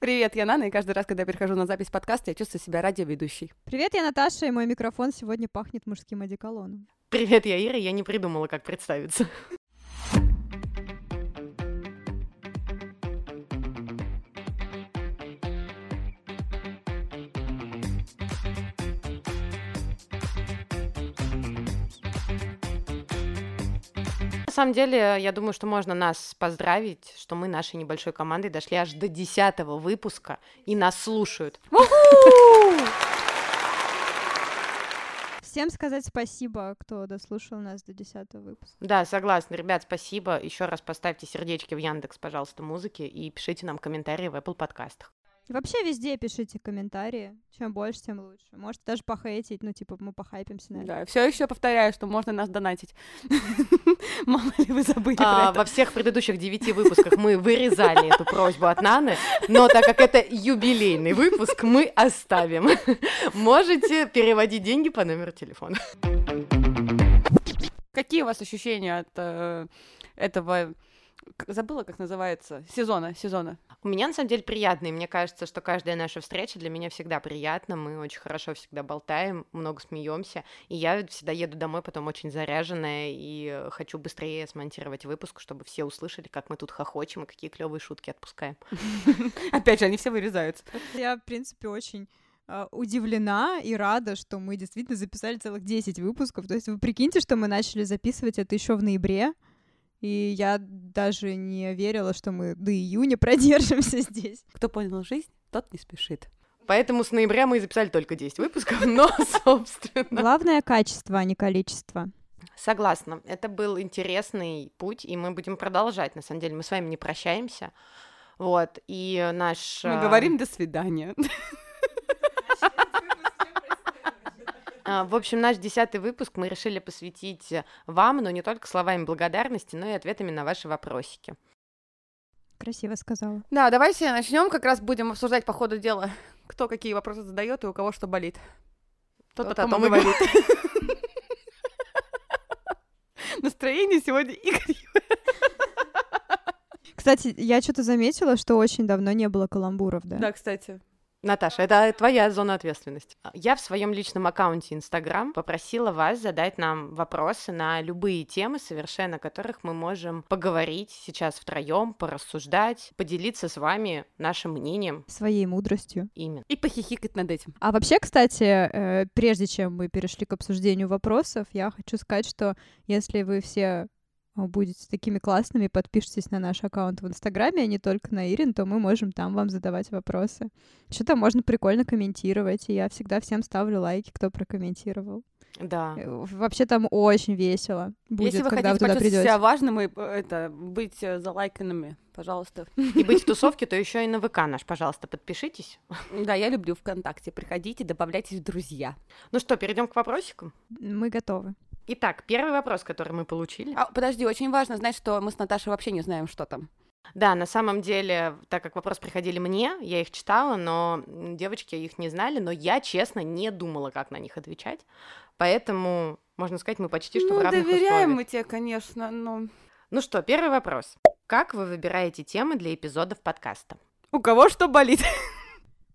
Привет, я Нана, и каждый раз, когда я перехожу на запись подкаста, я чувствую себя радиоведущей. Привет, я Наташа, и мой микрофон сегодня пахнет мужским одеколоном. Привет, я Ира, я не придумала, как представиться. Самом деле, я думаю, что можно нас поздравить, что мы нашей небольшой командой дошли аж до десятого выпуска и нас слушают. Всем сказать спасибо, кто дослушал нас до десятого выпуска. Да, согласна. Ребят, спасибо. Еще раз поставьте сердечки в Яндекс, пожалуйста, музыки и пишите нам комментарии в Apple подкастах. Вообще везде пишите комментарии. Чем больше, тем лучше. Можете даже похейтить, ну, типа, мы похайпимся, наверное. Да, все еще повторяю, что можно нас донатить. Мало ли вы забыли А, про это. во всех предыдущих девяти выпусках мы вырезали эту просьбу от Наны, но так как это юбилейный выпуск, мы оставим. Можете переводить деньги по номеру телефона. Какие у вас ощущения от э, этого... Забыла, как называется? Сезона, сезона. У меня на самом деле приятные. Мне кажется, что каждая наша встреча для меня всегда приятна. Мы очень хорошо всегда болтаем, много смеемся. И я всегда еду домой потом очень заряженная и хочу быстрее смонтировать выпуск, чтобы все услышали, как мы тут хохочем и какие клевые шутки отпускаем. Опять же, они все вырезаются. Я, в принципе, очень а, удивлена и рада, что мы действительно записали целых 10 выпусков. То есть вы прикиньте, что мы начали записывать это еще в ноябре, и я даже не верила, что мы до июня продержимся здесь. Кто понял жизнь, тот не спешит. Поэтому с ноября мы и записали только 10 выпусков, но, собственно... Главное качество, а не количество. Согласна. Это был интересный путь, и мы будем продолжать. На самом деле, мы с вами не прощаемся. Вот, и наш... Мы а, говорим «до свидания». В общем, наш десятый выпуск мы решили посвятить вам, но не только словами благодарности, но и ответами на ваши вопросики. Красиво сказала. Да, давайте начнем. Как раз будем обсуждать по ходу дела, кто какие вопросы задает и у кого что болит. Тот Тот о том и говорит. Настроение сегодня игривое. Кстати, я что-то заметила, что очень давно не было каламбуров, да? Да, кстати. Наташа, это твоя зона ответственности. Я в своем личном аккаунте Инстаграм попросила вас задать нам вопросы на любые темы, совершенно которых мы можем поговорить сейчас втроем, порассуждать, поделиться с вами нашим мнением. Своей мудростью. Именно. И похихикать над этим. А вообще, кстати, э, прежде чем мы перешли к обсуждению вопросов, я хочу сказать, что если вы все будете такими классными, подпишитесь на наш аккаунт в Инстаграме, а не только на Ирин, то мы можем там вам задавать вопросы. Что-то можно прикольно комментировать, и я всегда всем ставлю лайки, кто прокомментировал. Да. Э, Вообще там очень весело будет, Если вы когда хотите вы туда почувствовать придете. себя важным и э, это, быть э, залайканными, пожалуйста. И быть в тусовке, то еще и на ВК наш, пожалуйста, подпишитесь. Да, я люблю ВКонтакте. Приходите, добавляйтесь в друзья. Ну что, перейдем к вопросикам. Мы готовы. Итак, первый вопрос, который мы получили. А, подожди, очень важно знать, что мы с Наташей вообще не знаем, что там. Да, на самом деле, так как вопросы приходили мне, я их читала, но девочки их не знали, но я, честно, не думала, как на них отвечать. Поэтому, можно сказать, мы почти что в ну, равных доверяем условиях. мы тебе, конечно, но... Ну что, первый вопрос. Как вы выбираете темы для эпизодов подкаста? У кого что болит?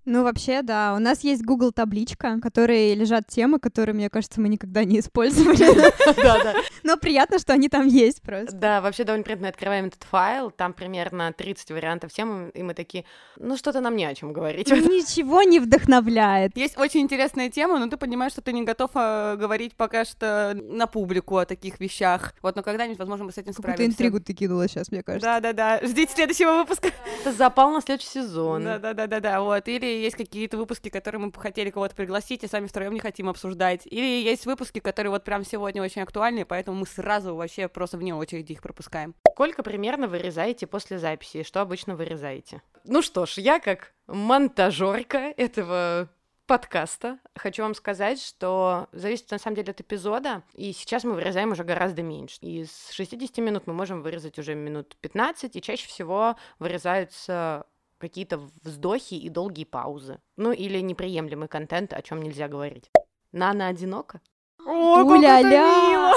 Ну, вообще, да. У нас есть Google табличка, в которой лежат темы, которые, мне кажется, мы никогда не использовали. Да, да. Но приятно, что они там есть просто. Да, вообще довольно приятно. Мы открываем этот файл, там примерно 30 вариантов тем, и мы такие, ну что-то нам не о чем говорить. Ничего не вдохновляет. Есть очень интересная тема, но ты понимаешь, что ты не готов э, говорить пока что на публику о таких вещах. Вот, но когда-нибудь, возможно, мы с этим Какую-то справимся. интригу ты кинула сейчас, мне кажется. Да-да-да, ждите следующего выпуска. Это запал на следующий сезон. Да-да-да-да, вот. Или есть какие-то выпуски, которые мы бы хотели кого-то пригласить, и сами втроем не хотим обсуждать. Или есть выпуски, которые вот прям сегодня очень актуальны, поэтому мы сразу вообще просто вне очереди их пропускаем. Сколько примерно вырезаете после записи? И что обычно вырезаете? Ну что ж, я как монтажерка этого подкаста хочу вам сказать, что зависит на самом деле от эпизода, и сейчас мы вырезаем уже гораздо меньше. Из 60 минут мы можем вырезать уже минут 15, и чаще всего вырезаются какие-то вздохи и долгие паузы. Ну или неприемлемый контент, о чем нельзя говорить. Нана одинока? О, У-ля-ля!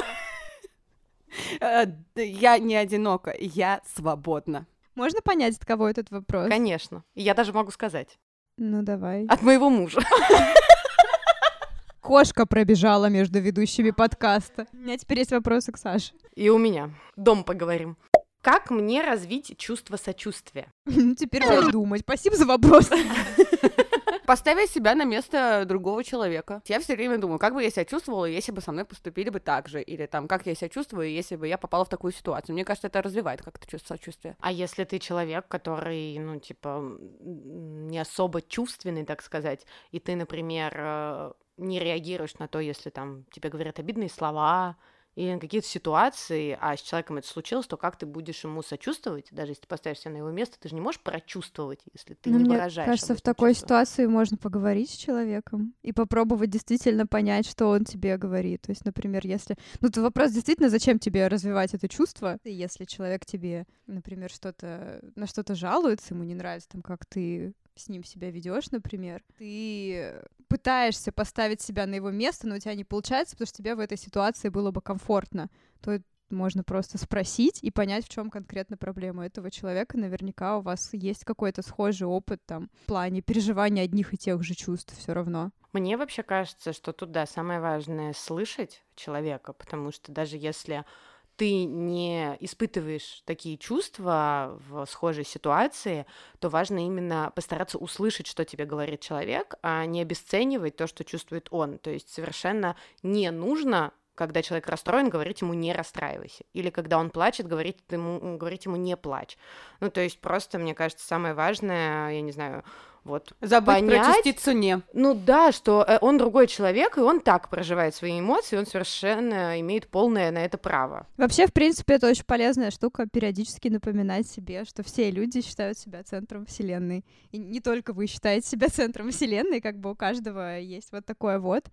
Э, Я не одинока, я свободна. Можно понять, от кого этот вопрос? Конечно. Я даже могу сказать. Ну, давай. От моего мужа. Кошка пробежала между ведущими подкаста. У меня теперь есть вопросы к Саше. И у меня. Дом поговорим. Как мне развить чувство сочувствия? Теперь буду думать. Спасибо за вопрос. Поставить себя на место другого человека. Я все время думаю, как бы я себя чувствовала, если бы со мной поступили бы так же. Или там, как я себя чувствую, если бы я попала в такую ситуацию. Мне кажется, это развивает как-то чувство сочувствия. А если ты человек, который, ну, типа, не особо чувственный, так сказать, и ты, например, э, не реагируешь на то, если там тебе говорят обидные слова, или на какие-то ситуации, а с человеком это случилось, то как ты будешь ему сочувствовать, даже если ты поставишь себя на его место, ты же не можешь прочувствовать, если ты Ну, не мне выражаешь. кажется, об в такой чувства. ситуации можно поговорить с человеком и попробовать действительно понять, что он тебе говорит. То есть, например, если... Ну, то вопрос действительно, зачем тебе развивать это чувство? Если человек тебе, например, что-то на что-то жалуется, ему не нравится, там, как ты с ним себя ведешь, например, ты пытаешься поставить себя на его место, но у тебя не получается, потому что тебе в этой ситуации было бы комфортно, то можно просто спросить и понять, в чем конкретно проблема этого человека. Наверняка у вас есть какой-то схожий опыт там в плане переживания одних и тех же чувств все равно. Мне вообще кажется, что тут, да, самое важное слышать человека, потому что даже если ты не испытываешь такие чувства в схожей ситуации, то важно именно постараться услышать, что тебе говорит человек, а не обесценивать то, что чувствует он. То есть совершенно не нужно когда человек расстроен, говорить ему не расстраивайся. Или когда он плачет, говорить ему, говорить ему не плачь. Ну, то есть просто, мне кажется, самое важное, я не знаю, вот Забыть понять, про частицу «не». ну да, что э, он другой человек, и он так проживает свои эмоции, он совершенно имеет полное на это право. Вообще, в принципе, это очень полезная штука периодически напоминать себе, что все люди считают себя центром Вселенной. И не только вы считаете себя центром Вселенной, как бы у каждого есть вот такое вот.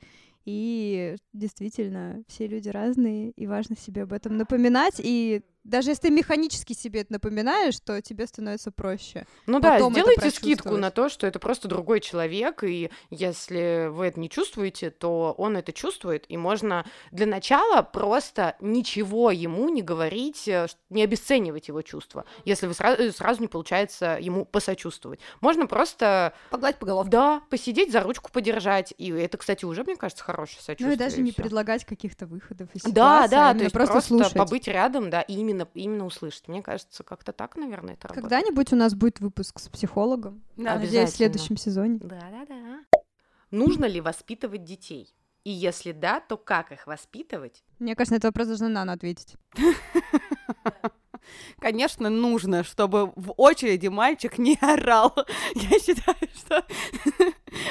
И действительно, все люди разные, и важно себе об этом напоминать. И даже если ты механически себе это напоминаешь, то тебе становится проще. Ну да, Потом сделайте скидку на то, что это просто другой человек, и если вы это не чувствуете, то он это чувствует, и можно для начала просто ничего ему не говорить, э, не обесценивать его чувства, если вы сразу, сразу не получается ему посочувствовать. Можно просто, Погладь по головке. да, посидеть, за ручку подержать, и это, кстати, уже, мне кажется, хорошее сочувствие. Ну и даже не всё. предлагать каких-то выходов из Да, ситуации, а да, то именно есть просто, просто, слушать. побыть рядом, да, и именно, именно услышать. Мне кажется, как-то так, наверное, это работает. Когда-нибудь у нас будет выпуск с психологом. Да, Надеюсь, в следующем сезоне. Да-да-да. Нужно ли воспитывать детей? И если да, то как их воспитывать? Мне кажется, на этот вопрос должна Нана ответить. Конечно, нужно, чтобы в очереди мальчик не орал. Я считаю, что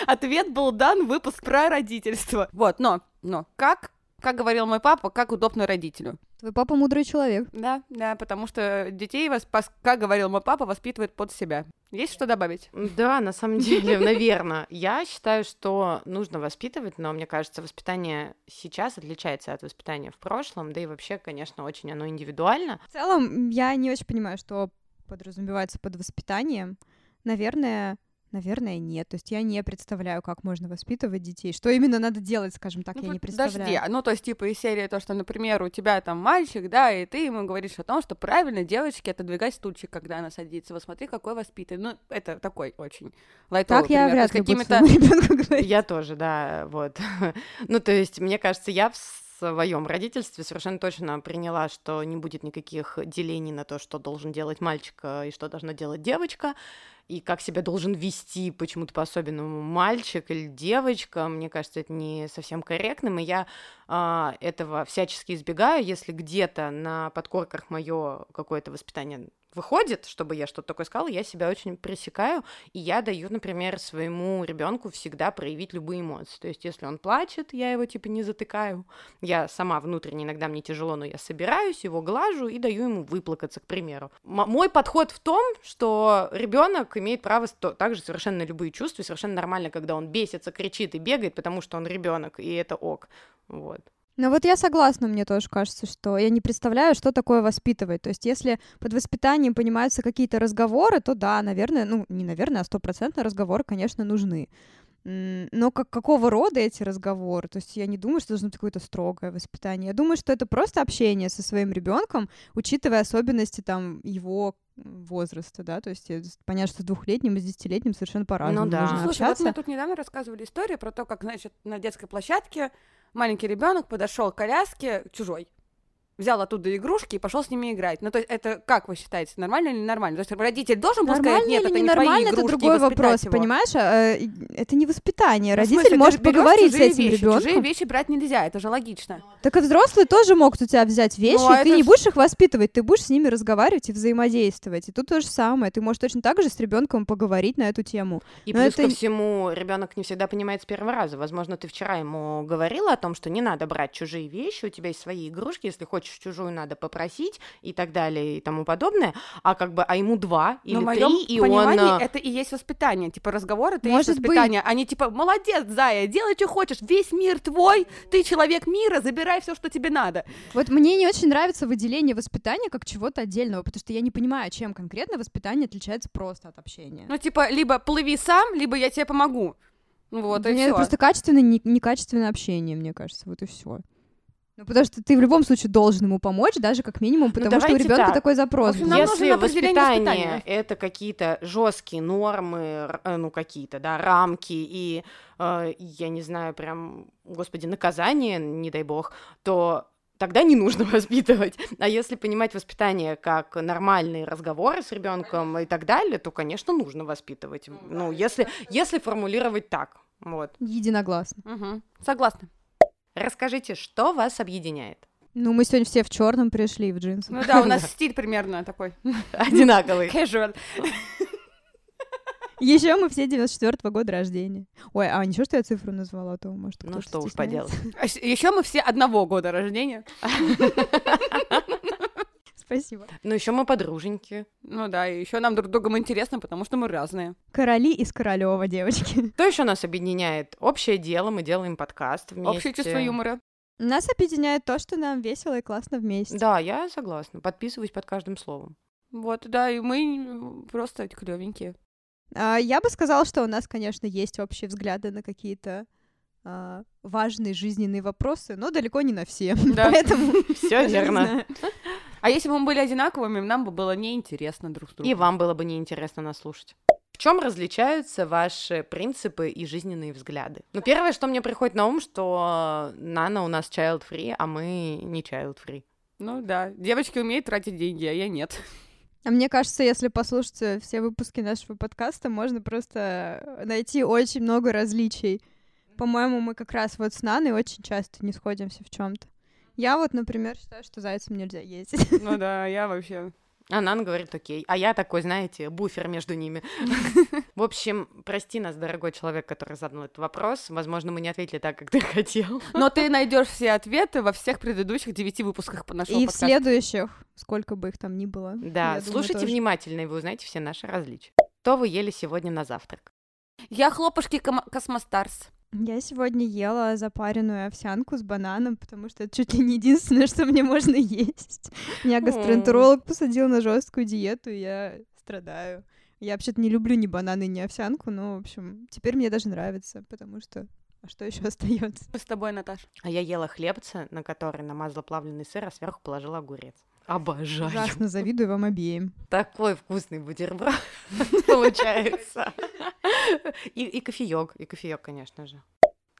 ответ был дан, выпуск про родительство. Вот, но, но, как, как говорил мой папа, как удобно родителю. Твой папа мудрый человек. Да, да, потому что детей, пос- как говорил мой папа, воспитывает под себя. Есть что добавить? Да, на самом деле, наверное. Я считаю, что нужно воспитывать, но мне кажется, воспитание сейчас отличается от воспитания в прошлом, да и вообще, конечно, очень оно индивидуально. В целом, я не очень понимаю, что подразумевается под воспитанием. Наверное, наверное, нет. То есть я не представляю, как можно воспитывать детей. Что именно надо делать, скажем так, Ну, я не подожди, представляю. ну, то есть, типа, из серии то, что, например, у тебя там мальчик, да, и ты ему говоришь о том, что правильно девочке отодвигать стульчик, когда она садится. Вот смотри, какой воспитанный. Ну, это такой очень лайтовый Так я пример. То вряд ли какими-то. Я тоже, да, вот. Ну, то есть, мне кажется, я в своем родительстве совершенно точно приняла, что не будет никаких делений на то, что должен делать мальчик э, и что должна делать девочка, и как себя должен вести почему-то по-особенному мальчик или девочка. Мне кажется, это не совсем корректным, и я а, этого всячески избегаю, если где-то на подкорках мое какое-то воспитание выходит, чтобы я что-то такое сказала, я себя очень пресекаю, и я даю, например, своему ребенку всегда проявить любые эмоции. То есть, если он плачет, я его типа не затыкаю. Я сама внутренне иногда мне тяжело, но я собираюсь, его глажу и даю ему выплакаться, к примеру. М- мой подход в том, что ребенок имеет право сто- также совершенно любые чувства, совершенно нормально, когда он бесится, кричит и бегает, потому что он ребенок, и это ок. Вот. Ну вот я согласна, мне тоже кажется, что я не представляю, что такое воспитывать. То есть если под воспитанием понимаются какие-то разговоры, то да, наверное, ну не наверное, а стопроцентно разговоры, конечно, нужны. Но как, какого рода эти разговоры? То есть я не думаю, что должно быть какое-то строгое воспитание. Я думаю, что это просто общение со своим ребенком, учитывая особенности там его возраста, да, то есть понятно, что с двухлетним и с десятилетним совершенно по-разному Ну да. нужно Ну, Слушай, вот общаться. мне тут недавно рассказывали историю про то, как, значит, на детской площадке маленький ребенок подошел к коляске чужой, взял оттуда игрушки и пошел с ними играть. Ну, то есть это как вы считаете, нормально или нормально? То есть родитель должен был сказать, Нормально нет, или это не ненормально, твои это другой вопрос, его. понимаешь? А, э, это не воспитание. Ну, Родитель смысле, может поговорить с чужие этим вещи, Чужие ребенком. вещи брать нельзя, это же логично. Так и взрослые тоже могут у тебя взять вещи, Ну, а и ты это не ж- будешь их воспитывать, ты будешь с ними разговаривать и взаимодействовать. И тут то же самое. Ты можешь точно так же с ребенком поговорить на эту тему. И Но плюс это ко всему, ребенок не всегда понимает с первого раза. Возможно, ты вчера ему говорила о том, что не надо брать чужие вещи, у тебя есть свои игрушки, если хочешь чужую, надо попросить и так далее и тому подобное. А как бы, а ему два или Но в три, и он... понимании а, это и есть воспитание. Типа разговор это и Может есть быть. воспитание. Они типа, молодец, Зая, делай, что хочешь, весь мир твой, ты человек мира, забирай все, что тебе надо. Вот мне не очень нравится выделение воспитания как чего-то отдельного, потому что я не понимаю, чем конкретно воспитание отличается просто от общения. Ну, типа, либо плыви сам, либо я тебе помогу. Вот, и меня все. это просто качественное, не- некачественное общение, мне кажется, вот и все. Ну, потому что ты в любом случае должен ему помочь, даже как минимум, потому что у Ну, ребенка так. такой запрос. В общем, Если воспитание это какие-то жесткие нормы, э, ну какие-то, да, рамки и, э, я не знаю, прям, господи, наказание, не дай бог, то тогда не нужно воспитывать. А если понимать воспитание как нормальные разговоры с ребенком и так далее, то, конечно, нужно воспитывать. Ну, если, если формулировать так. Вот. Единогласно. Мгм. Согласна. Расскажите, что вас объединяет? Ну, мы сегодня все в черном пришли в джинсах. Ну да, у нас стиль примерно такой. Одинаковый. Casual. Еще мы все 94 года рождения. Ой, а ничего, что я цифру назвала, а то может Ну что уж поделать. Еще мы все одного года рождения. Спасибо. Ну, еще мы подруженьки. Ну да, и еще нам друг другом интересно, потому что мы разные. Короли из Королева, девочки. Что еще нас объединяет? Общее дело, мы делаем подкаст вместе. Общее чувство юмора. Нас объединяет то, что нам весело и классно вместе. Да, я согласна. Подписываюсь под каждым словом. Вот, да, и мы просто клевенькие. А, Я бы сказала, что у нас, конечно, есть общие взгляды на какие-то а, важные жизненные вопросы, но далеко не на все. Да. Поэтому Все верно. А если бы мы были одинаковыми, нам бы было неинтересно друг с другом. И вам было бы неинтересно нас слушать. В чем различаются ваши принципы и жизненные взгляды? Ну, первое, что мне приходит на ум, что Нана у нас child-free, а мы не child-free. Ну да, девочки умеют тратить деньги, а я нет. А мне кажется, если послушать э, все выпуски нашего подкаста, можно просто найти очень много различий. По-моему, мы как раз вот с Наной очень часто не сходимся в чем-то. Я вот, например, считаю, что зайцем нельзя ездить. Ну да, я вообще... А Нана говорит, окей. А я такой, знаете, буфер между ними. В общем, прости нас, дорогой человек, который задал этот вопрос. Возможно, мы не ответили так, как ты хотел. Но ты найдешь все ответы во всех предыдущих девяти выпусках по нашему И в следующих, сколько бы их там ни было. Да, думаю, слушайте внимательно, и вы узнаете все наши различия. Что вы ели сегодня на завтрак? Я хлопушки Космостарс. Я сегодня ела запаренную овсянку с бананом, потому что это чуть ли не единственное, что мне можно есть. Меня гастроэнтеролог посадил на жесткую диету, и я страдаю. Я вообще-то не люблю ни бананы, ни овсянку, но, в общем, теперь мне даже нравится, потому что... А что еще остается? Мы с тобой, Наташ. А я ела хлебца, на который намазала плавленый сыр, а сверху положила огурец. Обожаю. Ужасно завидую вам обеим. Такой вкусный бутерброд получается. И, и кофеек, и кофеек, конечно же.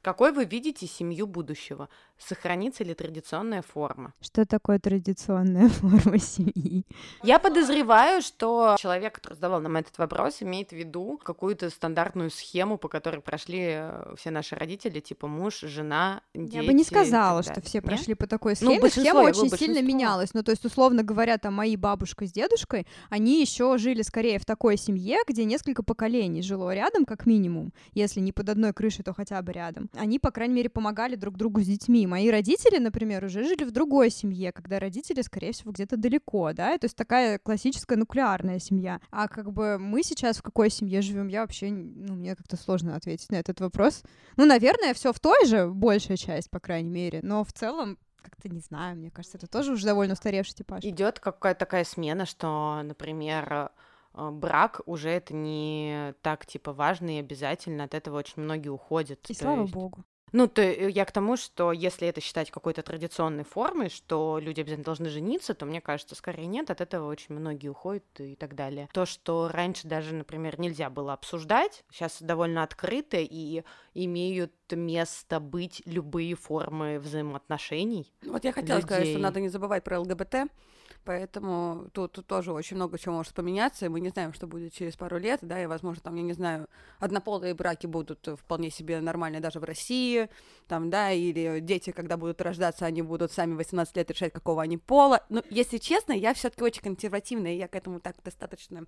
Какой вы видите семью будущего? Сохранится ли традиционная форма? Что такое традиционная форма семьи? Я подозреваю, что человек, который задавал нам этот вопрос, имеет в виду какую-то стандартную схему, по которой прошли э, все наши родители, типа муж, жена, дети. Я бы не сказала, что все Нет? прошли по такой Ну, схеме. большинство, Схема очень сильно менялась. Ну, то есть, условно говоря, там мои бабушка с дедушкой, они еще жили скорее в такой семье, где несколько поколений жило рядом, как минимум. Если не под одной крышей, то хотя бы рядом. Они, по крайней мере, помогали друг другу с детьми. Мои родители, например, уже жили в другой семье, когда родители, скорее всего, где-то далеко, да, то есть такая классическая нуклеарная семья. А как бы мы сейчас в какой семье живем, я вообще, ну, мне как-то сложно ответить на этот вопрос. Ну, наверное, все в той же, большая часть, по крайней мере, но в целом как-то не знаю, мне кажется, это тоже уже довольно устаревший типаж. Идет какая-то такая смена, что, например, брак уже это не так типа важно и обязательно, от этого очень многие уходят. И слава есть- богу. Ну, то э, я к тому, что если это считать какой-то традиционной формой, что люди обязательно должны жениться, то мне кажется, скорее нет, от этого очень многие уходят и так далее. То, что раньше даже, например, нельзя было обсуждать, сейчас довольно открыто и имеют место быть любые формы взаимоотношений. Вот я хотела людей. сказать, что надо не забывать про ЛГБТ, Поэтому тут, тут тоже очень много чего может поменяться, и мы не знаем, что будет через пару лет, да, и, возможно, там, я не знаю, однополые браки будут вполне себе нормальные даже в России, там, да, или дети, когда будут рождаться, они будут сами 18 лет решать, какого они пола. Но, если честно, я все таки очень консервативная, и я к этому так достаточно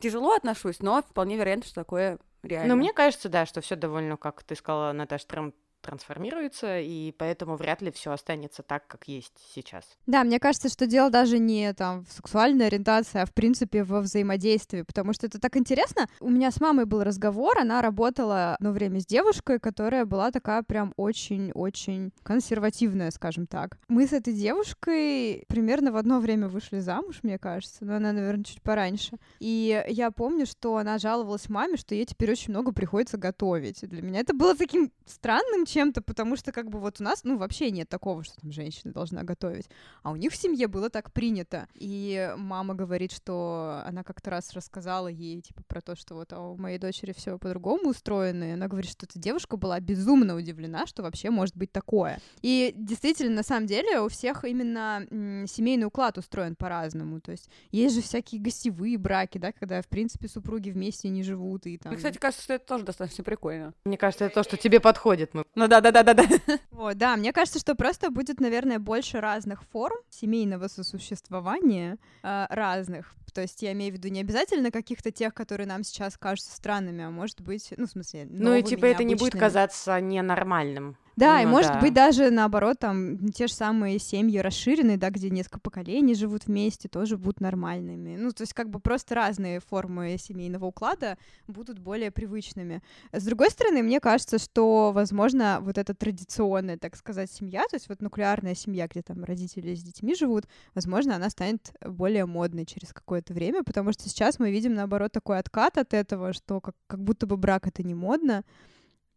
тяжело отношусь, но вполне вероятно, что такое реально. Ну, мне кажется, да, что все довольно, как ты сказала, Наташа, Трамп трансформируется, и поэтому вряд ли все останется так, как есть сейчас. Да, мне кажется, что дело даже не там в сексуальной ориентации, а в принципе во взаимодействии, потому что это так интересно. У меня с мамой был разговор, она работала одно время с девушкой, которая была такая прям очень-очень консервативная, скажем так. Мы с этой девушкой примерно в одно время вышли замуж, мне кажется, но она, наверное, чуть пораньше. И я помню, что она жаловалась маме, что ей теперь очень много приходится готовить. Для меня это было таким странным чем-то, потому что как бы вот у нас, ну, вообще нет такого, что там женщина должна готовить. А у них в семье было так принято. И мама говорит, что она как-то раз рассказала ей, типа, про то, что вот а у моей дочери все по-другому устроено. И она говорит, что эта девушка была безумно удивлена, что вообще может быть такое. И действительно, на самом деле, у всех именно семейный уклад устроен по-разному. То есть есть же всякие гостевые браки, да, когда, в принципе, супруги вместе не живут. И там... Мне, кстати, кажется, что это тоже достаточно прикольно. Мне кажется, это то, что тебе подходит. Мы ну да, да, да, да, да. Вот, да, мне кажется, что просто будет, наверное, больше разных форм семейного сосуществования э, разных. То есть я имею в виду не обязательно каких-то тех, которые нам сейчас кажутся странными, а может быть, ну, в смысле, Ну и типа это не будет казаться ненормальным. Да, ну, и может да. быть даже наоборот, там те же самые семьи расширенные, да, где несколько поколений живут вместе, тоже будут нормальными. Ну, то есть как бы просто разные формы семейного уклада будут более привычными. С другой стороны, мне кажется, что, возможно, вот эта традиционная, так сказать, семья, то есть вот нуклеарная семья, где там родители с детьми живут, возможно, она станет более модной через какое-то время, потому что сейчас мы видим, наоборот, такой откат от этого, что как, как будто бы брак — это не модно,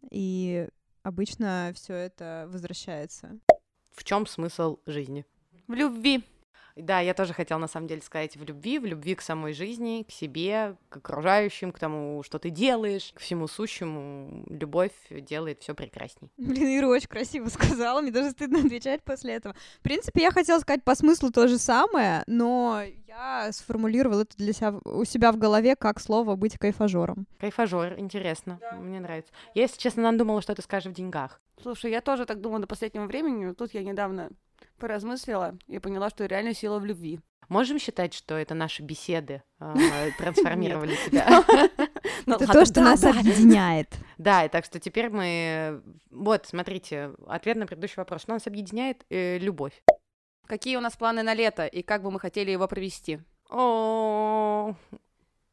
и обычно все это возвращается. В чем смысл жизни? В любви. Да, я тоже хотела на самом деле сказать в любви, в любви к самой жизни, к себе, к окружающим, к тому, что ты делаешь, к всему сущему. Любовь делает все прекрасней. Блин, Ира очень красиво сказала, мне даже стыдно отвечать после этого. В принципе, я хотела сказать по смыслу то же самое, но я сформулировала это для себя у себя в голове как слово быть кайфажором. Кайфажор, интересно, да. мне нравится. Я, если честно, думала, что ты скажешь в деньгах. Слушай, я тоже так думала до последнего времени. Тут я недавно поразмыслила и поняла, что реально сила в любви. Можем считать, что это наши беседы э, трансформировали тебя? Ну это то, что нас объединяет. Да, и так что теперь мы... Вот, смотрите, ответ на предыдущий вопрос. Что нас объединяет? Э, любовь. Какие у нас планы на лето и как бы мы хотели его провести? О,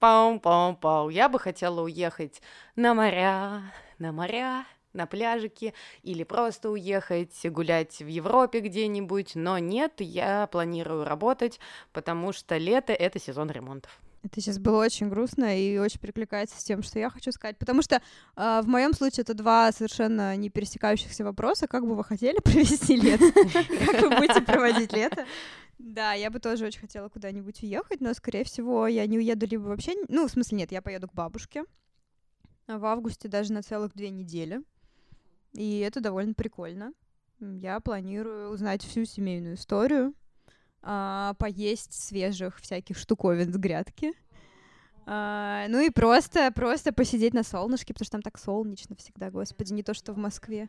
пау-пау-пау. Я бы хотела уехать на моря, на моря, на пляжике или просто уехать гулять в Европе где-нибудь, но нет, я планирую работать, потому что лето — это сезон ремонтов. Это сейчас было очень грустно и очень перекликается с тем, что я хочу сказать, потому что э, в моем случае это два совершенно не пересекающихся вопроса. Как бы вы хотели провести лето? Как вы будете проводить лето? Да, я бы тоже очень хотела куда-нибудь уехать, но, скорее всего, я не уеду либо вообще... Ну, в смысле, нет, я поеду к бабушке в августе даже на целых две недели. И это довольно прикольно. Я планирую узнать всю семейную историю, а, поесть свежих всяких штуковин с грядки. А, ну и просто, просто посидеть на солнышке, потому что там так солнечно всегда, господи, не то что в Москве.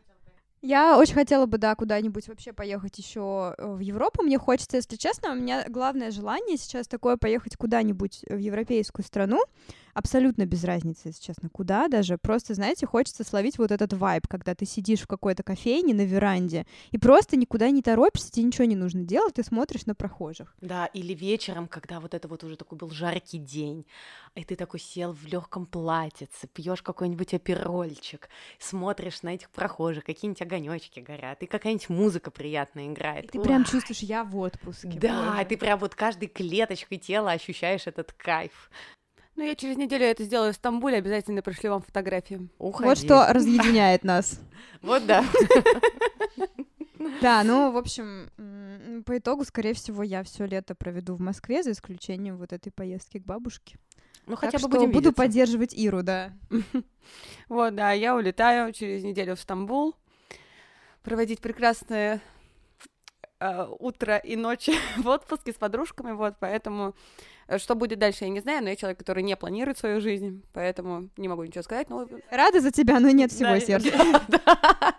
Я очень хотела бы, да, куда-нибудь вообще поехать еще э, в Европу. Мне хочется, если честно, у меня главное желание сейчас такое поехать куда-нибудь в европейскую страну, абсолютно без разницы, если честно, куда даже. Просто, знаете, хочется словить вот этот вайб, когда ты сидишь в какой-то кофейне на веранде и просто никуда не торопишься, тебе ничего не нужно делать, ты смотришь на прохожих. Да, или вечером, когда вот это вот уже такой был жаркий день, и ты такой сел в легком платьице, пьешь какой-нибудь оперольчик, смотришь на этих прохожих, какие-нибудь огонечки горят, и какая-нибудь музыка приятная играет. И ты Ух. прям чувствуешь, я в отпуске. Да, боже. ты прям вот каждой клеточкой тела ощущаешь этот кайф. Ну, я через неделю это сделаю в Стамбуле, обязательно пришлю вам фотографии. Уходи. Вот что разъединяет нас. Вот да. Да, ну, в общем, по итогу, скорее всего, я все лето проведу в Москве, за исключением вот этой поездки к бабушке. Ну, Так хотя бы будем буду видеться. поддерживать Иру, да. Вот, да, я улетаю через неделю в Стамбул проводить прекрасное э, утро и ночи в отпуске с подружками, вот, поэтому э, что будет дальше, я не знаю, но я человек, который не планирует свою жизнь, поэтому не могу ничего сказать, но Рада за тебя, но нет всего Да, сердца.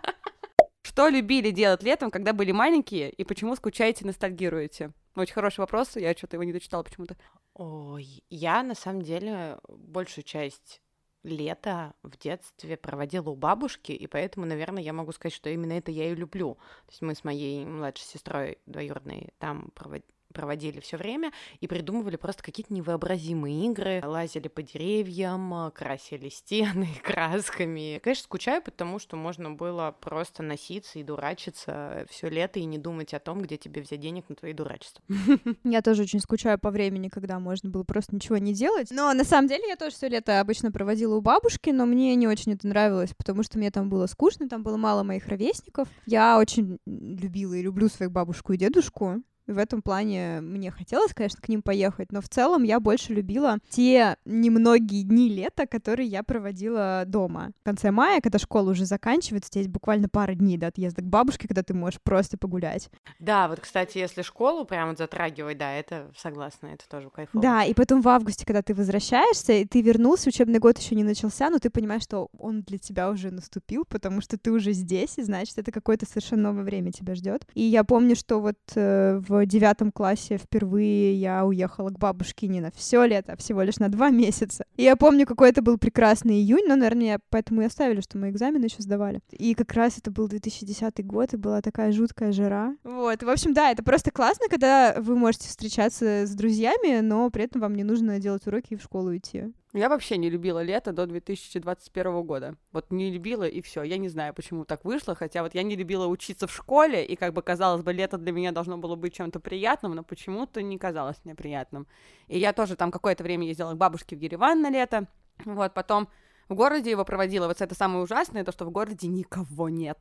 что любили делать летом, когда были маленькие, и почему скучаете, ностальгируете? Очень хороший вопрос, я что-то его не дочитала почему-то. Ой, я на самом деле большую часть лета в детстве проводила у бабушки, и поэтому, наверное, я могу сказать, что именно это я и люблю. То есть мы с моей младшей сестрой двоюродной там провод- проводили все время и придумывали просто какие-то невообразимые игры, лазили по деревьям, а, красили стены красками. Конечно, скучаю, потому что можно было просто носиться и дурачиться все лето и не думать о том, где тебе взять денег на твои дурачества. Я тоже очень скучаю по времени, когда можно было просто ничего не делать. Но на самом деле я тоже все лето обычно проводила у бабушки, но мне не очень это нравилось, потому что мне там было скучно, там было мало моих ровесников. Я очень любила и люблю своих бабушку и дедушку. В этом плане мне хотелось, конечно, к ним поехать, но в целом я больше любила те немногие дни лета, которые я проводила дома. В конце мая, когда школа уже заканчивается, здесь буквально пара дней до отъезда к бабушке, когда ты можешь просто погулять. Да, вот, кстати, если школу прям вот затрагивать, да, это согласна, это тоже кайфово. Да, и потом в августе, когда ты возвращаешься, и ты вернулся, учебный год еще не начался, но ты понимаешь, что он для тебя уже наступил, потому что ты уже здесь, и значит, это какое-то совершенно новое время тебя ждет. И я помню, что вот э, в девятом классе впервые я уехала к бабушке не на все лето, а всего лишь на два месяца. И я помню, какой это был прекрасный июнь, но, наверное, поэтому и оставили, что мы экзамены еще сдавали. И как раз это был 2010 год, и была такая жуткая жара. Вот, в общем, да, это просто классно, когда вы можете встречаться с друзьями, но при этом вам не нужно делать уроки и в школу идти. Я вообще не любила лето до 2021 года. Вот не любила и все. Я не знаю, почему так вышло, хотя вот я не любила учиться в школе, и как бы казалось бы, лето для меня должно было быть чем-то приятным, но почему-то не казалось мне приятным. И я тоже там какое-то время ездила к бабушке в Ереван на лето, вот, потом в городе его проводила. Вот это самое ужасное, то, что в городе никого нет.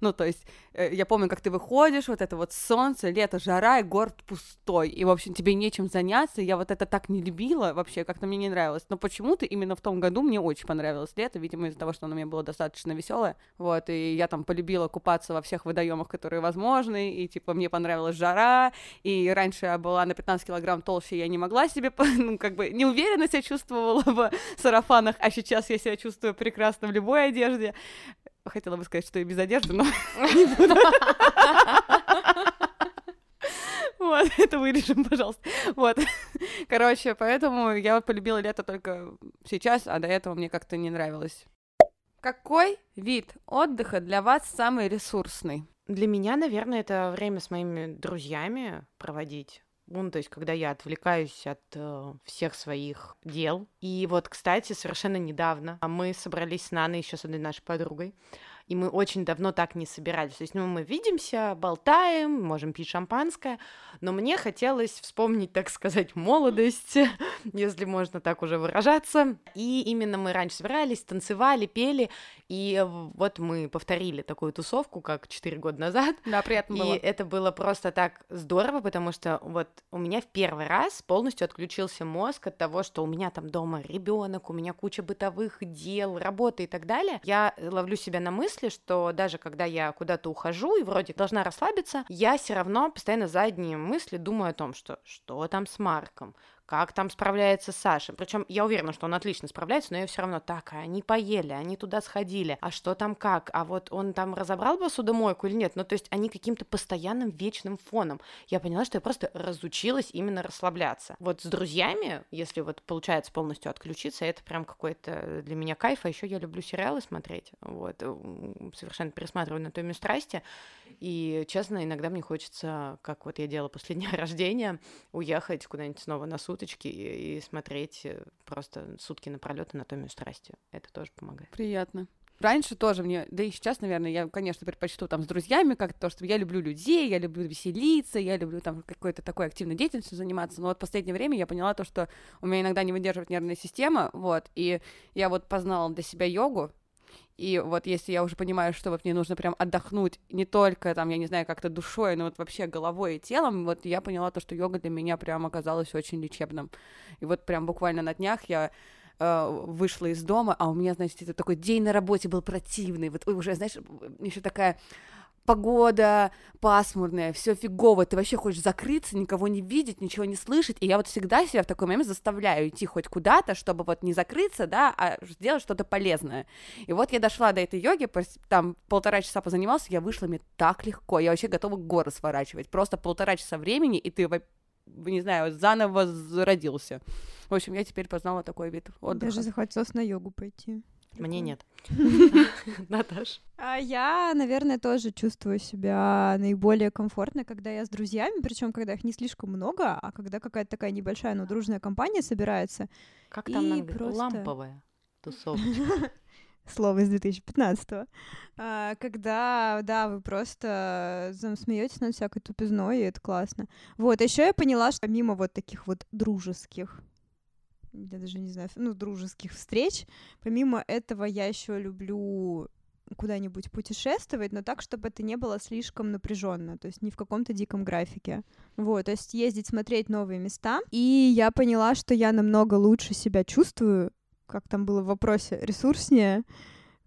Ну, то есть, э, я помню, как ты выходишь, вот это вот солнце, лето, жара, и город пустой. И, в общем, тебе нечем заняться. Я вот это так не любила вообще, как-то мне не нравилось. Но почему-то именно в том году мне очень понравилось лето, видимо, из-за того, что оно мне было достаточно веселое. Вот, и я там полюбила купаться во всех водоемах, которые возможны, и, типа, мне понравилась жара, и раньше я была на 15 килограмм толще, я не могла себе, ну, как бы, неуверенно себя чувствовала в сарафанах, а сейчас я себя чувствую прекрасно в любой одежде. Хотела бы сказать, что и без одежды, но не буду. Вот, это вырежем, пожалуйста. Вот. Короче, поэтому я вот полюбила лето только сейчас, а до этого мне как-то не нравилось. Какой вид отдыха для вас самый ресурсный? Для меня, наверное, это время с моими друзьями проводить. Ну, то есть, когда я отвлекаюсь от э, всех своих дел. И вот, кстати, совершенно недавно мы собрались с Наной еще с одной нашей подругой. И мы очень давно так не собирались. То есть, ну, мы видимся, болтаем, можем пить шампанское, но мне хотелось вспомнить, так сказать, молодость, если можно так уже выражаться. И именно мы раньше собирались, танцевали, пели, и вот мы повторили такую тусовку, как 4 года назад. Да, приятно И было. это было просто так здорово, потому что вот у меня в первый раз полностью отключился мозг от того, что у меня там дома ребенок, у меня куча бытовых дел, работы и так далее. Я ловлю себя на мысли, что даже когда я куда-то ухожу и вроде должна расслабиться, я все равно постоянно задние мысли думаю о том, что что там с Марком, как там справляется Саша. Причем я уверена, что он отлично справляется, но я все равно так, они поели, они туда сходили, а что там как, а вот он там разобрал посудомойку или нет. Ну, то есть они каким-то постоянным вечным фоном. Я поняла, что я просто разучилась именно расслабляться. Вот с друзьями, если вот получается полностью отключиться, это прям какой-то для меня кайф, а еще я люблю сериалы смотреть, вот, совершенно пересматриваю «Анатомию страсти», и, честно, иногда мне хочется, как вот я делала после дня рождения, уехать куда-нибудь снова на суточки и, и смотреть э, просто сутки напролет анатомию страсти. Это тоже помогает. Приятно. раньше тоже мне, да и сейчас, наверное, я, конечно, предпочту там с друзьями как то, что я люблю людей, я люблю веселиться, я люблю там какой-то такой активной деятельностью заниматься, но вот в последнее время я поняла то, что у меня иногда не выдерживает нервная система, вот, и я вот познала для себя йогу, и вот если я уже понимаю, что вот мне нужно прям отдохнуть не только там, я не знаю, как-то душой, но вот вообще головой и телом, вот я поняла то, что йога для меня прям оказалась очень лечебным. И вот прям буквально на днях я э, вышла из дома, а у меня, значит, это такой день на работе был противный, вот уже, знаешь, еще такая погода пасмурная, все фигово, ты вообще хочешь закрыться, никого не видеть, ничего не слышать, и я вот всегда себя в такой момент заставляю идти хоть куда-то, чтобы вот не закрыться, да, а сделать что-то полезное. И вот я дошла до этой йоги, там полтора часа позанимался, я вышла, мне так легко, я вообще готова горы сворачивать, просто полтора часа времени, и ты, не знаю, заново зародился. В общем, я теперь познала такой вид отдыха. Даже захотелось на йогу пойти. Мне нет. Наташ. А я, наверное, тоже чувствую себя наиболее комфортно, когда я с друзьями, причем когда их не слишком много, а когда какая-то такая небольшая, но дружная компания собирается. Как там нам просто... ламповая тусовочка? Слово из 2015-го. А, когда, да, вы просто смеетесь над всякой тупизной, и это классно. Вот, еще я поняла, что помимо вот таких вот дружеских я даже не знаю, ну, дружеских встреч. Помимо этого, я еще люблю куда-нибудь путешествовать, но так, чтобы это не было слишком напряженно, то есть не в каком-то диком графике. Вот, то есть ездить, смотреть новые места. И я поняла, что я намного лучше себя чувствую, как там было в вопросе, ресурснее,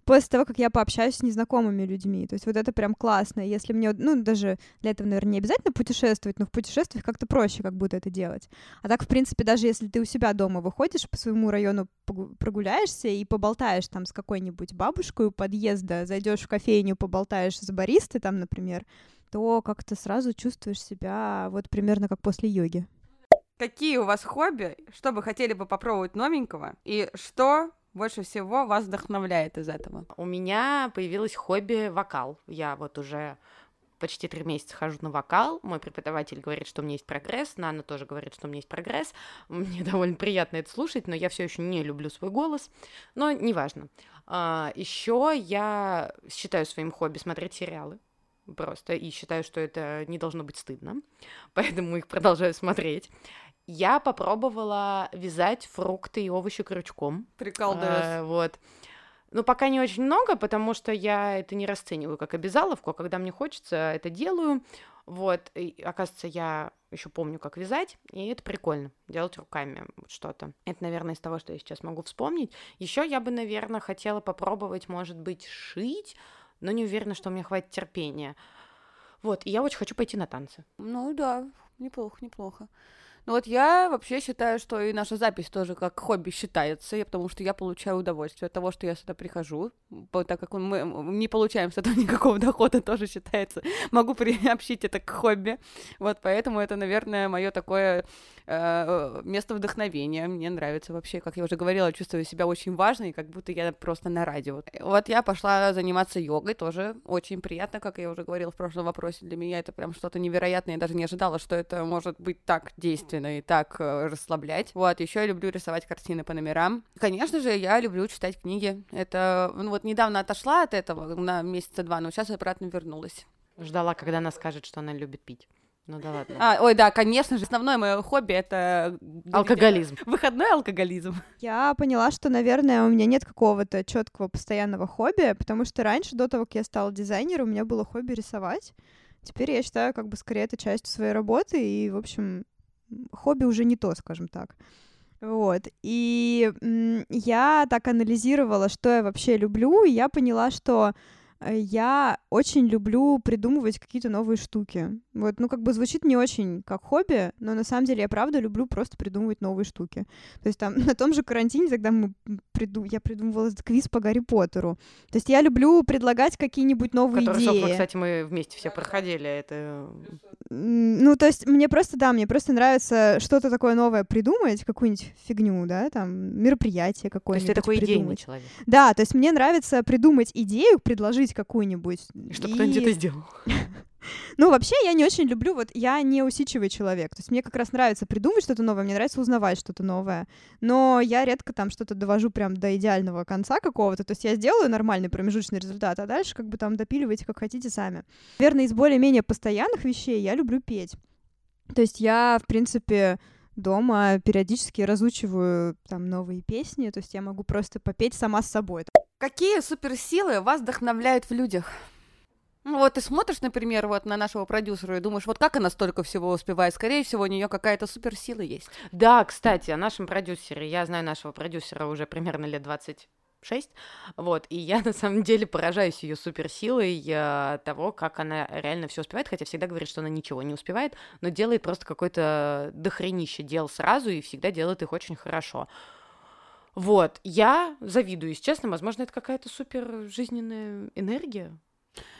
после того, как я пообщаюсь с незнакомыми людьми. То есть вот это прям классно. Если мне, ну, даже для этого, наверное, не обязательно путешествовать, но в путешествиях как-то проще как будто это делать. А так, в принципе, даже если ты у себя дома выходишь, по своему району прогуляешься и поболтаешь там с какой-нибудь бабушкой у подъезда, зайдешь в кофейню, поболтаешь с баристой там, например, то как-то сразу чувствуешь себя вот примерно как после йоги. Какие у вас хобби? Что бы хотели бы попробовать новенького? И что больше всего вас вдохновляет из этого? У меня появилось хобби вокал. Я вот уже почти три месяца хожу на вокал. Мой преподаватель говорит, что у меня есть прогресс. Нана тоже говорит, что у меня есть прогресс. Мне довольно приятно это слушать, но я все еще не люблю свой голос. Но неважно. А, еще я считаю своим хобби смотреть сериалы просто, и считаю, что это не должно быть стыдно, поэтому их продолжаю смотреть. Я попробовала вязать фрукты и овощи крючком. Прикол, да. А, вот. Ну, пока не очень много, потому что я это не расцениваю как обязаловку, а когда мне хочется, это делаю. Вот, и, оказывается, я еще помню, как вязать, и это прикольно, делать руками что-то. Это, наверное, из того, что я сейчас могу вспомнить. Еще я бы, наверное, хотела попробовать, может быть, шить, но не уверена, что у меня хватит терпения. Вот, и я очень хочу пойти на танцы. Ну да, неплохо, неплохо. Ну вот я вообще считаю, что и наша запись тоже как хобби считается, потому что я получаю удовольствие от того, что я сюда прихожу, так как мы не получаем с этого никакого дохода, тоже считается. Могу приобщить это к хобби. Вот поэтому это, наверное, мое такое э, место вдохновения. Мне нравится вообще, как я уже говорила, чувствую себя очень важной, как будто я просто на радио. Вот я пошла заниматься йогой, тоже очень приятно, как я уже говорила в прошлом вопросе. Для меня это прям что-то невероятное. Я даже не ожидала, что это может быть так действенно естественно, и так э, расслаблять. Вот, еще я люблю рисовать картины по номерам. Конечно же, я люблю читать книги. Это, ну вот недавно отошла от этого на месяца два, но сейчас обратно вернулась. Ждала, когда она скажет, что она любит пить. Ну да ладно. А, ой, да, конечно же, основное мое хобби это алкоголизм. Выходной алкоголизм. Я поняла, что, наверное, у меня нет какого-то четкого постоянного хобби, потому что раньше, до того, как я стала дизайнером, у меня было хобби рисовать. Теперь я считаю, как бы скорее это часть своей работы, и, в общем, хобби уже не то, скажем так. Вот. И я так анализировала, что я вообще люблю, и я поняла, что Э, я очень люблю придумывать какие-то новые штуки. Вот, ну, как бы звучит не очень как хобби, но на самом деле я правда люблю просто придумывать новые штуки. То есть там на том же карантине, когда мы приду... я придумывала квиз по Гарри Поттеру. То есть я люблю предлагать какие-нибудь новые Который, идеи. Собственно, кстати, мы вместе все проходили. Это... Ну, то есть мне просто, да, мне просто нравится что-то такое новое придумать, какую-нибудь фигню, да, там, мероприятие какое-нибудь То есть ты такой придумать. идейный человек. Да, то есть мне нравится придумать идею, предложить какую-нибудь. И что и... кто-нибудь это сделал. Ну, вообще, я не очень люблю, вот я не усидчивый человек. То есть мне как раз нравится придумать что-то новое, мне нравится узнавать что-то новое. Но я редко там что-то довожу прям до идеального конца какого-то. То есть я сделаю нормальный промежуточный результат, а дальше как бы там допиливайте как хотите сами. Наверное, из более-менее постоянных вещей я люблю петь. То есть я, в принципе, дома периодически разучиваю там новые песни, то есть я могу просто попеть сама с собой. Какие суперсилы вас вдохновляют в людях? Ну вот ты смотришь, например, вот на нашего продюсера и думаешь, вот как она столько всего успевает? Скорее всего, у нее какая-то суперсила есть. Да, кстати, о нашем продюсере. Я знаю нашего продюсера уже примерно лет 20 6. Вот, и я на самом деле поражаюсь ее суперсилой э, того, как она реально все успевает, хотя всегда говорит, что она ничего не успевает, но делает просто какое-то дохренище дел сразу и всегда делает их очень хорошо. Вот, я завидую, если честно, возможно, это какая-то супер жизненная энергия,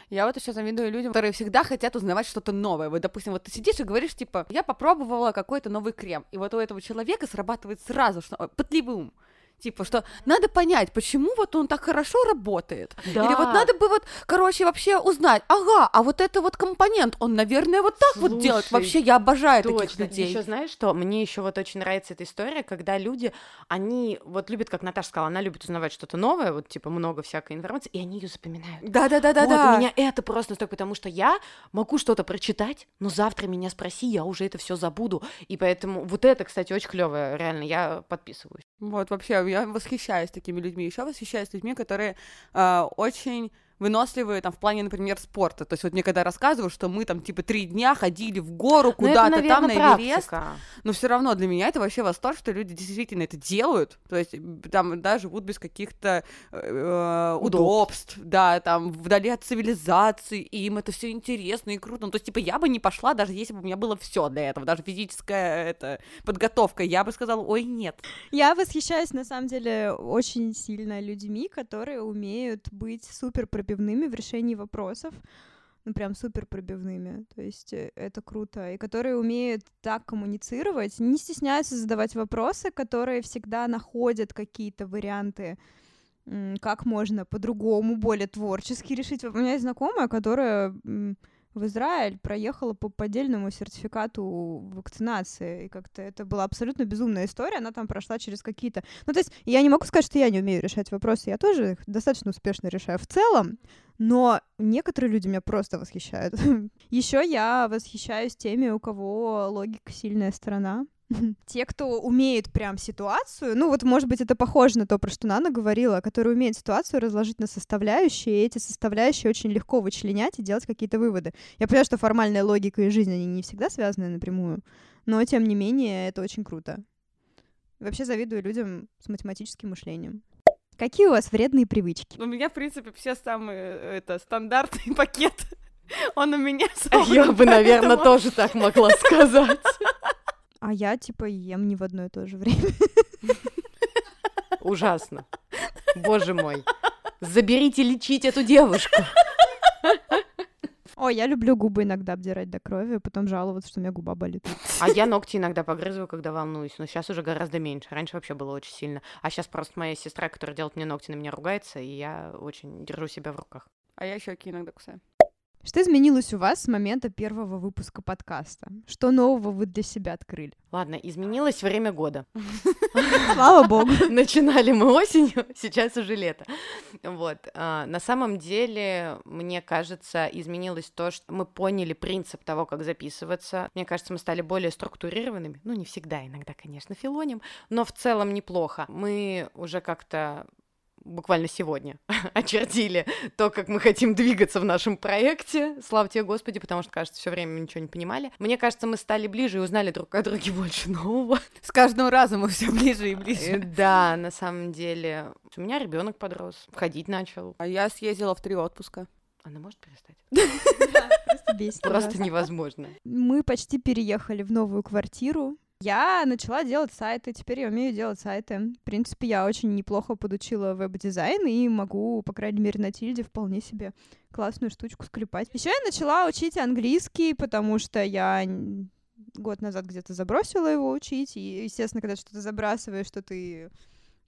я вот еще завидую людям, которые всегда хотят узнавать что-то новое. Вот, допустим, вот ты сидишь и говоришь, типа, я попробовала какой-то новый крем, и вот у этого человека срабатывает сразу, что пытливый ум. Типа, что надо понять, почему вот он так хорошо работает. Да. Или вот надо бы вот, короче, вообще узнать, ага, а вот это вот компонент, он, наверное, вот так Слушай, вот делает. Вообще, я обожаю точно. таких людей. Еще знаешь что? Мне еще вот очень нравится эта история, когда люди, они вот любят, как Наташа сказала, она любит узнавать что-то новое, вот типа много всякой информации, и они ее запоминают. Да, да, да, да, вот, да. У меня это просто настолько, потому что я могу что-то прочитать, но завтра меня спроси, я уже это все забуду. И поэтому вот это, кстати, очень клевое, реально, я подписываюсь. Вот, вообще, я восхищаюсь такими людьми. Еще восхищаюсь людьми, которые э, очень выносливые там в плане, например, спорта. То есть вот мне когда рассказывают, что мы там типа три дня ходили в гору ну, куда-то там на Эверест, но все равно для меня это вообще восторг, что люди действительно это делают. То есть там да, живут без каких-то э, удобств, да, там вдали от цивилизации, и им это все интересно и круто. Ну, то есть типа я бы не пошла, даже если бы у меня было все для этого, даже физическая это, подготовка, я бы сказала, ой, нет. Я восхищаюсь на самом деле очень сильно людьми, которые умеют быть супер пробивными в решении вопросов, ну, прям супер пробивными, то есть э, это круто, и которые умеют так коммуницировать, не стесняются задавать вопросы, которые всегда находят какие-то варианты, как можно по-другому, более творчески решить. У меня есть знакомая, которая в Израиль проехала по поддельному сертификату вакцинации. И как-то это была абсолютно безумная история. Она там прошла через какие-то... Ну, то есть я не могу сказать, что я не умею решать вопросы. Я тоже их достаточно успешно решаю в целом. Но некоторые люди меня просто восхищают. Еще я восхищаюсь теми, у кого логика сильная сторона. Те, кто умеет прям ситуацию, ну вот, может быть, это похоже на то, про что Нана говорила, который умеет ситуацию разложить на составляющие, и эти составляющие очень легко вычленять и делать какие-то выводы. Я понимаю, что формальная логика и жизнь, они не всегда связаны напрямую, но, тем не менее, это очень круто. Вообще завидую людям с математическим мышлением. Какие у вас вредные привычки? У меня, в принципе, все самые, это, стандартный пакет. Он у меня Я бы, наверное, тоже так могла сказать. А я, типа, ем не в одно и то же время. Ужасно. Боже мой. Заберите лечить эту девушку. Ой, я люблю губы иногда обдирать до крови, а потом жаловаться, что у меня губа болит. А я ногти иногда погрызываю, когда волнуюсь, но сейчас уже гораздо меньше. Раньше вообще было очень сильно. А сейчас просто моя сестра, которая делает мне ногти, на меня ругается, и я очень держу себя в руках. А я щеки иногда кусаю. Что изменилось у вас с момента первого выпуска подкаста? Что нового вы для себя открыли? Ладно, изменилось время года. Слава богу. Начинали мы осенью, сейчас уже лето. Вот. А, на самом деле, мне кажется, изменилось то, что мы поняли принцип того, как записываться. Мне кажется, мы стали более структурированными. Ну, не всегда, иногда, конечно, филоним, но в целом неплохо. Мы уже как-то буквально сегодня очертили то, как мы хотим двигаться в нашем проекте. Слава тебе, Господи, потому что, кажется, все время мы ничего не понимали. Мне кажется, мы стали ближе и узнали друг о друге больше нового. С каждым разом мы все ближе и ближе. Э, да, на самом деле. У меня ребенок подрос, ходить начал. А я съездила в три отпуска. Она может перестать? Просто невозможно. Мы почти переехали в новую квартиру. Я начала делать сайты, теперь я умею делать сайты. В принципе, я очень неплохо подучила веб-дизайн и могу, по крайней мере, на тильде вполне себе классную штучку склепать. Еще я начала учить английский, потому что я год назад где-то забросила его учить, и, естественно, когда что-то забрасываешь, что ты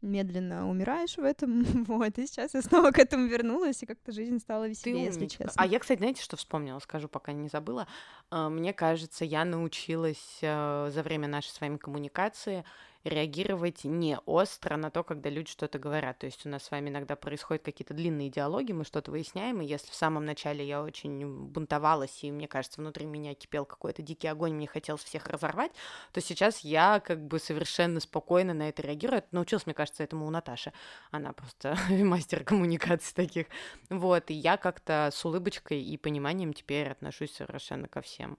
медленно умираешь в этом, вот, и сейчас я снова к этому вернулась, и как-то жизнь стала веселее, если честно. А я, кстати, знаете, что вспомнила, скажу, пока не забыла. А, Мне кажется, я научилась э, за время нашей с вами коммуникации реагировать не остро на то, когда люди что-то говорят. То есть у нас с вами иногда происходят какие-то длинные диалоги, мы что-то выясняем, и если в самом начале я очень бунтовалась, и мне кажется, внутри меня кипел какой-то дикий огонь, мне хотелось всех разорвать, то сейчас я как бы совершенно спокойно на это реагирую. Научилась, мне кажется, этому у Наташи. Она просто мастер коммуникаций таких. Вот, и я как-то с улыбочкой и пониманием теперь отношусь совершенно ко всем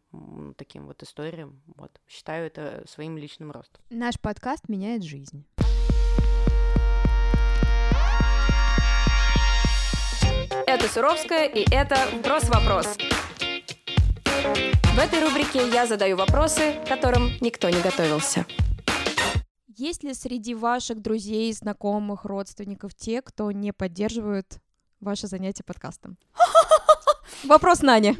таким вот историям. Вот, считаю это своим личным ростом. Наш подкаст меняет жизнь. Это Суровская, и это «Вопрос-вопрос». В этой рубрике я задаю вопросы, к которым никто не готовился. Есть ли среди ваших друзей, знакомых, родственников те, кто не поддерживают ваше занятие подкастом? Вопрос Нане.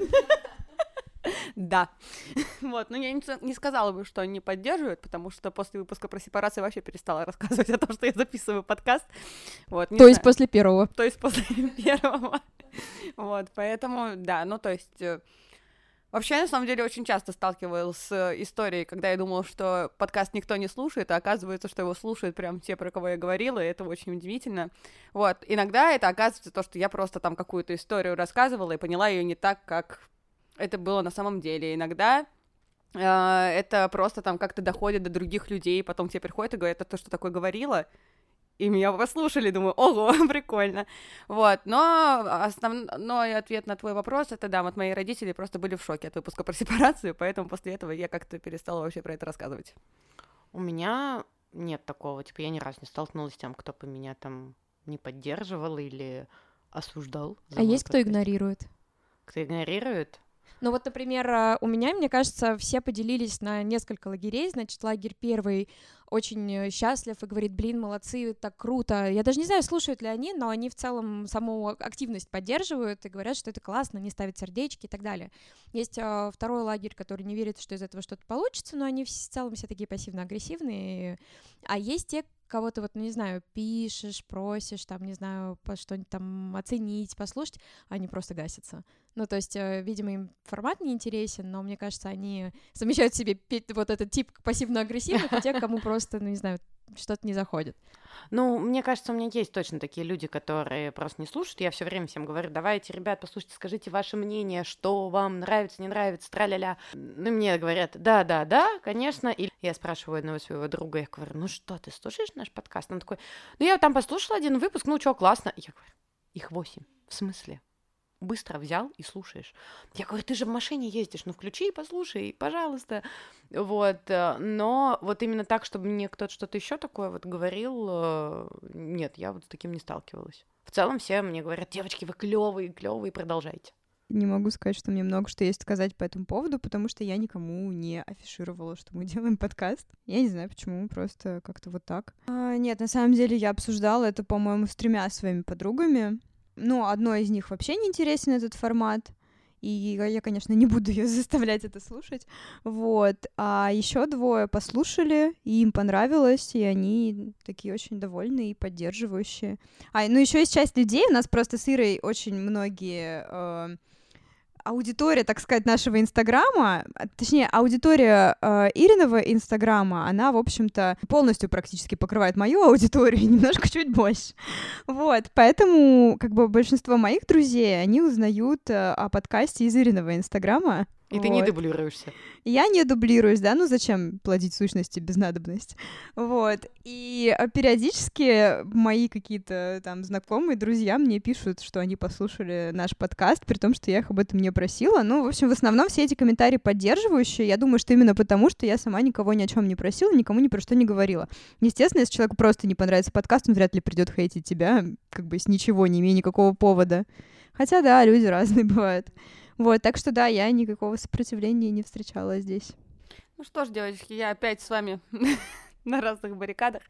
Да. Вот, но я не, сказала бы, что не поддерживают, потому что после выпуска про сепарацию вообще перестала рассказывать о том, что я записываю подкаст. Вот, не То есть после первого. То есть после первого. Вот, поэтому, да, ну то есть... э, Вообще, я на самом деле, очень часто сталкивалась с историей, когда я думала, что подкаст никто не слушает, а оказывается, что его слушают прям те, про кого я говорила, и это очень удивительно. Вот, иногда это оказывается то, что я просто там какую-то историю рассказывала и поняла ее не так, как это было на самом деле. Иногда э, это просто там как-то доходит до других людей, потом тебе приходят и говорят, а то, что такое говорила, и меня послушали, думаю, ого, прикольно. Вот, но основной ответ на твой вопрос, это да, вот мои родители просто были в шоке от выпуска про сепарацию, поэтому после этого я как-то перестала вообще про это рассказывать. У меня нет такого, типа я ни разу не столкнулась с тем, кто бы меня там не поддерживал или осуждал. А есть кто игнорирует? Кто игнорирует? Ну вот, например, э, у меня, мне кажется, все поделились на несколько лагерей. Значит, лагерь первый очень э, счастлив и говорит, блин, молодцы, так круто. Я даже не знаю, слушают ли они, но они в целом саму активность поддерживают и говорят, что это классно, не ставят сердечки и так далее. Есть э, второй лагерь, который не верит, что из этого что-то получится, но они в целом все такие пассивно-агрессивные. А есть те, кого ты вот, ну, не знаю, пишешь, просишь, там, не знаю, что-нибудь там оценить, послушать, они просто гасятся. Ну, то есть, э, видимо, им формат не интересен, но мне кажется, они замещают в себе вот этот тип пассивно-агрессивных, а те, кому просто, ну, не знаю, что-то не заходит. Ну, мне кажется, у меня есть точно такие люди, которые просто не слушают. Я все время всем говорю, давайте, ребят, послушайте, скажите ваше мнение, что вам нравится, не нравится, тра-ля-ля. Ну, мне говорят, да, да, да, конечно. И я спрашиваю одного своего друга, я говорю, ну что, ты слушаешь наш подкаст? Он такой, ну я там послушала один выпуск, ну что, классно. Я говорю, их восемь. В смысле? Быстро взял и слушаешь. Я говорю, ты же в машине ездишь, ну включи и послушай, пожалуйста. Вот, э, но вот именно так, чтобы мне кто-то что-то еще такое вот говорил, э, нет, я вот с таким не сталкивалась. В целом все мне говорят, девочки, вы клевые, клевые, продолжайте. Не могу сказать, что мне много что есть сказать по этому поводу, потому что я никому не афишировала, что мы делаем подкаст. Я не знаю почему, просто как-то вот так. А, нет, на самом деле я обсуждала это, по-моему, с тремя своими подругами. Ну, одной из них вообще не интересен этот формат. И я, конечно, не буду ее заставлять это слушать. Вот. А еще двое послушали, и им понравилось, и они такие очень довольные и поддерживающие. А, ну еще есть часть людей, у нас просто с Ирой очень многие э, аудитория, так сказать, нашего Инстаграма, а, точнее, аудитория э, Ириного Инстаграма, она, в общем-то, полностью практически покрывает мою аудиторию, немножко чуть больше. Вот, поэтому, как бы, большинство моих друзей, они узнают э, о подкасте из Ириного Инстаграма. И ты не Вот. дублируешься. Я не дублируюсь, да, ну зачем плодить сущности без надобности? Вот. И э, периодически мои какие-то там знакомые, друзья мне пишут, что они послушали наш подкаст, при том, что я их об этом не просила. Ну, в общем, в основном все эти комментарии поддерживающие. Я думаю, что именно потому, что я сама никого ни о чем не просила, никому ни про что не говорила. Естественно, если человеку просто не понравится подкаст, он вряд ли придет хейтить тебя, как бы с ничего, не имея никакого повода. Хотя, да, люди разные бывают. Вот, так что да, я никакого сопротивления не встречала здесь. Ну что ж, девочки, я опять с вами на разных баррикадах,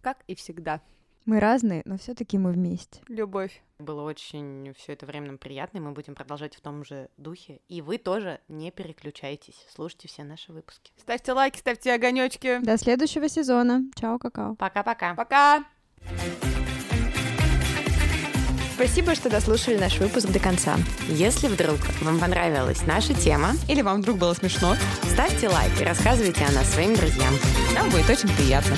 как и всегда. Мы разные, но все-таки мы вместе. Любовь. Было очень все это время нам приятно, и мы будем продолжать в том же духе. И вы тоже не переключайтесь, слушайте все наши выпуски. Ставьте лайки, ставьте огонечки. До следующего сезона. Чао, какао. Пока-пока. Пока! Спасибо, что дослушали наш выпуск до конца. Если вдруг вам понравилась наша тема, Или вам вдруг было смешно? ставьте лайк и рассказывайте о нас своим друзьям. Нам будет очень приятно.